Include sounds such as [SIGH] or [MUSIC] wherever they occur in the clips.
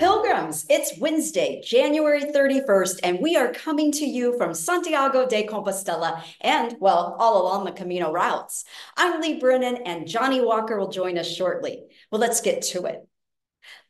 pilgrims. It's Wednesday, January 31st, and we are coming to you from Santiago de Compostela and, well, all along the Camino routes. I'm Leigh Brennan, and Johnnie Walker will join us shortly. Well, let's get to it.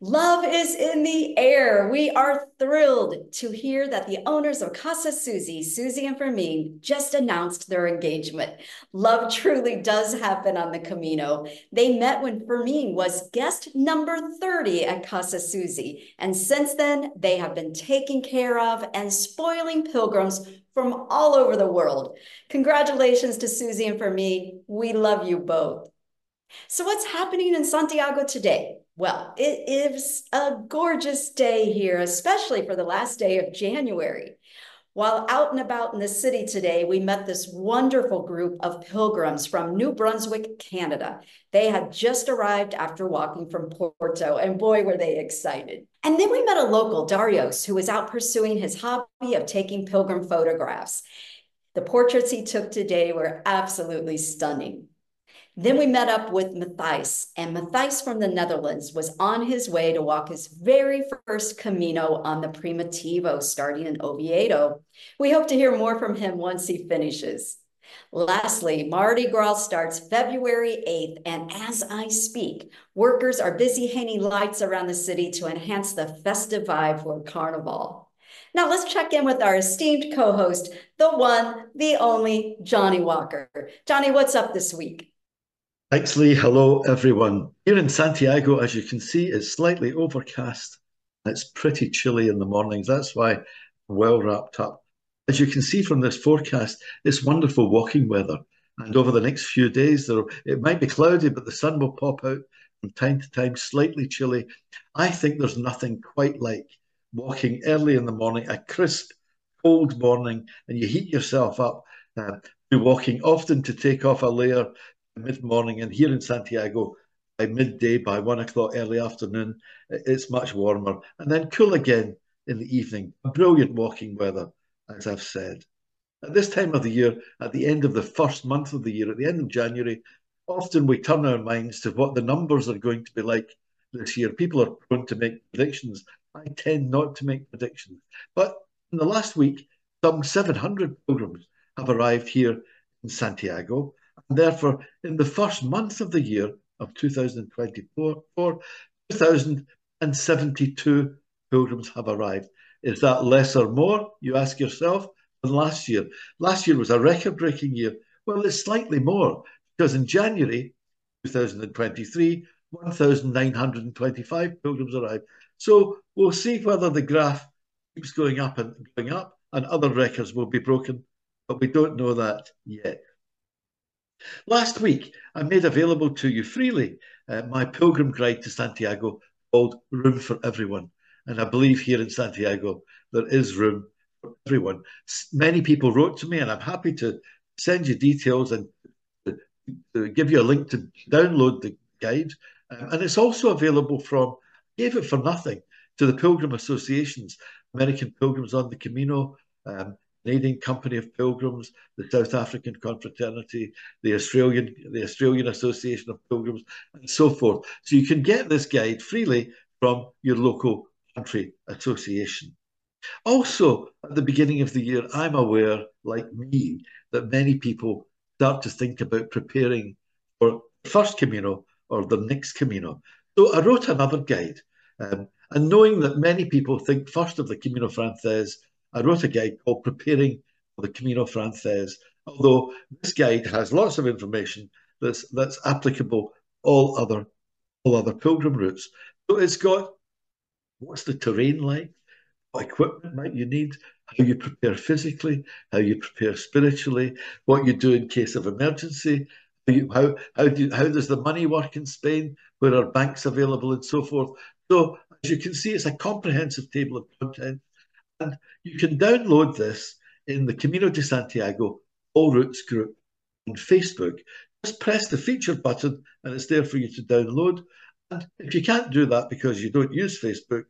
Love is in the air. We are thrilled to hear that the owners of Casa Susie, Susie and Fermin, just announced their engagement. Love truly does happen on the Camino. They met when Fermin was guest number 30 at Casa Susie, and since then, they have been taking care of and spoiling pilgrims from all over the world. Congratulations to Susie and Fermin. We love you both. So, what's happening in Santiago today? Well, it is a gorgeous day here, especially for the last day of January. While out and about in the city today, we met this wonderful group of pilgrims from New Brunswick, Canada. They had just arrived after walking from Porto, and boy, were they excited. And then we met a local, Darius, who was out pursuing his hobby of taking pilgrim photographs. The portraits he took today were absolutely stunning. Then we met up with Matthijs, and Matthijs from the Netherlands was on his way to walk his very first Camino on the Primitivo starting in Oviedo. We hope to hear more from him once he finishes. Lastly, Mardi Gras starts February 8th, and as I speak, workers are busy hanging lights around the city to enhance the festive vibe for Carnival. Now let's check in with our esteemed co-host, the one, the only, Johnnie Walker. Johnnie, what's up this week? Leigh. Hello, everyone. Here in Santiago, as you can see, it's slightly overcast. It's pretty chilly in the mornings. That's why I'm well wrapped up. As you can see from this forecast, it's wonderful walking weather. And over the next few days, there it might be cloudy, but the sun will pop out from time to time, slightly chilly. I think there's nothing quite like walking early in the morning, a crisp, cold morning, and you heat yourself up. Uh, walking often to take off a layer mid morning, and here in Santiago, by midday, by one o'clock early afternoon, it's much warmer, and then cool again in the evening. Brilliant walking weather, as I've said. At this time of the year, at the end of the first month of the year, at the end of January, often we turn our minds to what the numbers are going to be like this year. People are prone to make predictions. I tend not to make predictions. But in the last week, some 700 pilgrims have arrived here in Santiago. Therefore, in the first month of the year of 2024, 2,072 pilgrims have arrived. Is that less or more, you ask yourself, than last year? Last year was a record breaking year. Well, it's slightly more because in January 2023, 1,925 pilgrims arrived. So we'll see whether the graph keeps going up and going up and other records will be broken, but we don't know that yet. Last week, I made available to you freely uh, my pilgrim guide to Santiago called Room for Everyone. And I believe here in Santiago, there is room for everyone. Many people wrote to me, and I'm happy to send you details and give you a link to download the guide. Um, and it's also available from, gave it for nothing, to the Pilgrim Associations, American Pilgrims on the Camino, um, Canadian Company of Pilgrims, the South African Confraternity, the Australian, the Australian Association of Pilgrims, and so forth. So you can get this guide freely from your local country association. Also, at the beginning of the year, I'm aware, like me, that many people start to think about preparing for the first Camino or the next Camino. So I wrote another guide. Um, and knowing that many people think first of the Camino Frances I wrote a guide called Preparing for the Camino Frances, although this guide has lots of information that's that's applicable all other all other pilgrim routes. So it's got what's the terrain like, what equipment might you need, how you prepare physically, how you prepare spiritually, what you do in case of emergency, how how how do how does the money work in Spain, where are banks available, and so forth. So as you can see, it's a comprehensive table of content and you can download this in the Camino de Santiago All Routes group on Facebook. Just press the feature button and it's there for you to download. And if you can't do that because you don't use Facebook,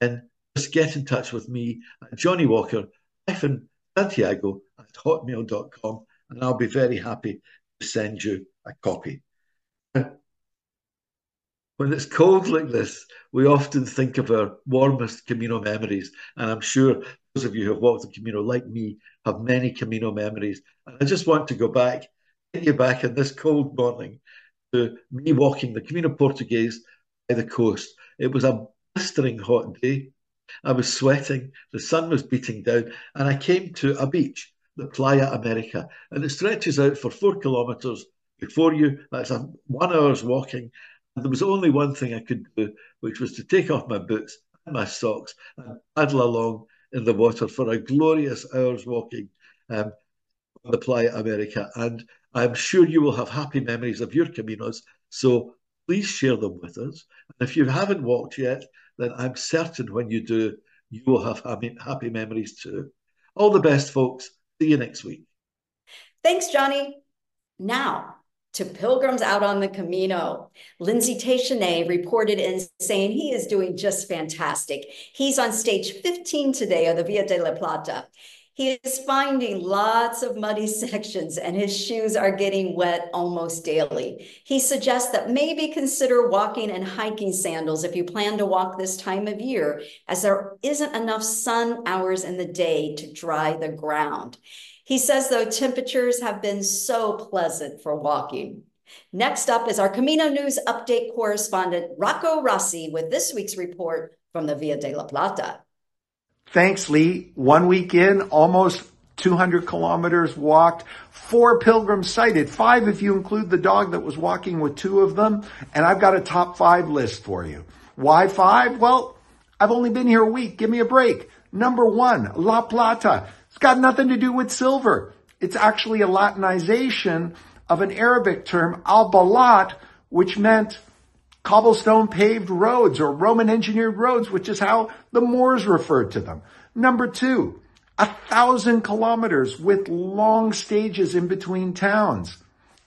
then just get in touch with me at Johnnie Walker Santiago at hotmail.com and I'll be very happy to send you a copy. When it's cold like this, we often think of our warmest Camino memories. And I'm sure those of you who have walked the Camino, like me, have many Camino memories. And I just want to go back, get you back in this cold morning to me walking the Camino Português by the coast. It was a blistering hot day. I was sweating, the sun was beating down, and I came to a beach, the Playa America, and it stretches out for four kilometers before you. That's a one hour's walking. There was only one thing I could do, which was to take off my boots and my socks and paddle along in the water for a glorious hour's walking um, on the Playa America. And I'm sure you will have happy memories of your Caminos. So please share them with us. And if you haven't walked yet, then I'm certain when you do, you will have happy memories too. All the best, folks. See you next week. Thanks, Johnnie. Now, to pilgrims out on the Camino. Lindsay Teixeira reported in saying he is doing just fantastic. He's on stage 15 today of the Via de la Plata. He is finding lots of muddy [LAUGHS] sections and his shoes are getting wet almost daily. He suggests that maybe consider walking and hiking sandals if you plan to walk this time of year, as there isn't enough sun hours in the day to dry the ground. He says, though, temperatures have been so pleasant for walking. Next up is our Camino News update correspondent, Rocco Rossi, with this week's report from the Via de la Plata. Thanks, Leigh. One week in, almost 200 kilometers walked, four pilgrims sighted, five if you include the dog that was walking with two of them. And I've got a top five list for you. Why five? Well, I've only been here a week. Give me a break. Number one, La Plata. Got nothing to do with silver. It's actually a Latinization of an Arabic term, al-balat, which meant cobblestone paved roads or Roman engineered roads, which is how the Moors referred to them. Number two, a thousand kilometers with long stages in between towns.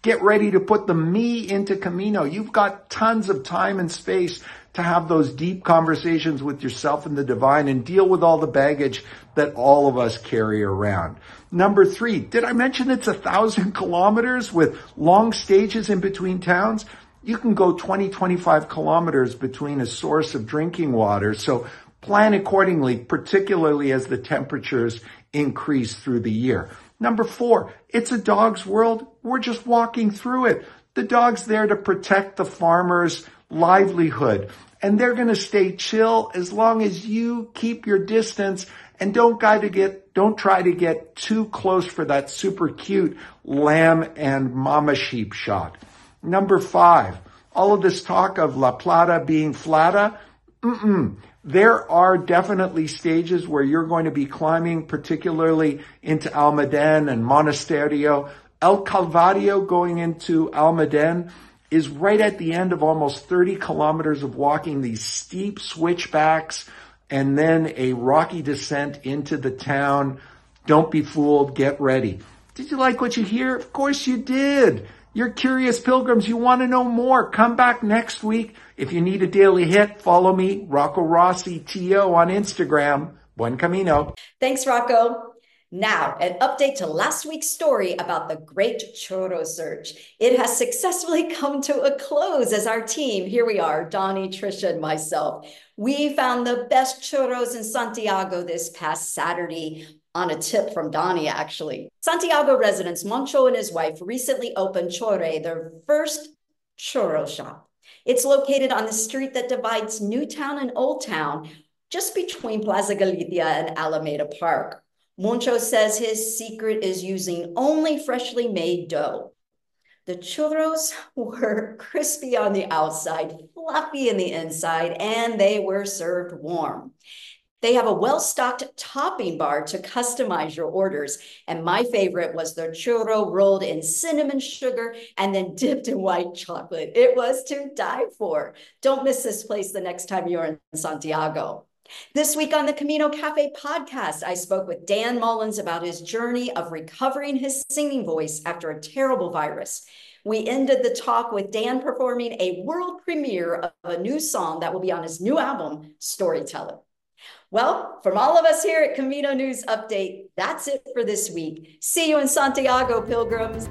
Get ready to put the me into Camino. You've got tons of time and space to have those deep conversations with yourself and the divine and deal with all the baggage that all of us carry around. Number three, did I mention it's a thousand [LAUGHS] kilometers with long stages in between towns? You can go 20, 25 kilometers between a source of drinking water. So plan accordingly, particularly as the temperatures increase through the year. Number four, it's a dog's world. We're just walking through it. The dog's there to protect the farmer's livelihood and they're going to stay chill as long as you keep your distance and don't try to get don't try to get too close for that super cute lamb and mama sheep shot. Number five, all of this talk of La Plata being flata, mm-mm. There are definitely stages where you're going to be climbing, particularly into Almaden and Monasterio. El Calvario going into Almaden is right at the end of almost 30 kilometers of walking these steep switchbacks and then a rocky descent into the town. Don't be fooled. Get ready. Did you like what you hear? Of course you did. You're curious pilgrims. You want to know more. Come back next week. If you need a daily hit, follow me, Rocco Rossi TO on Instagram. Buen Camino. Thanks, Rocco. Now, an update to last week's story about the Great Churro Search. It has successfully [LAUGHS] come to a close as our team, here we are, Donnie, Trisha, and myself. We found the best churros in Santiago this past Saturday on a tip from Donnie, actually. Santiago residents Moncho and his wife recently opened Chuore, their first churro shop. It's located on the street that divides Newtown and Old Town, just between Plaza Galicia and Alameda Park. Moncho says his secret is using only freshly made dough. The churros [LAUGHS] were crispy on the outside, fluffy in the inside, and they were served warm. They have a well-stocked topping bar to customize your orders. And my favorite was the churro rolled in cinnamon sugar and then [LAUGHS] dipped in white chocolate. It was to die for. Don't miss this place the next time you're in Santiago. This week on the Camino Cafe podcast, I spoke with Dan Mullins about his journey of recovering his singing voice after a terrible virus. We ended the talk with Dan performing a world premiere of a new song that will be on his new album, Storyteller. Well, from all of us here at Camino News Update, that's it for this week. See you in Santiago, pilgrims.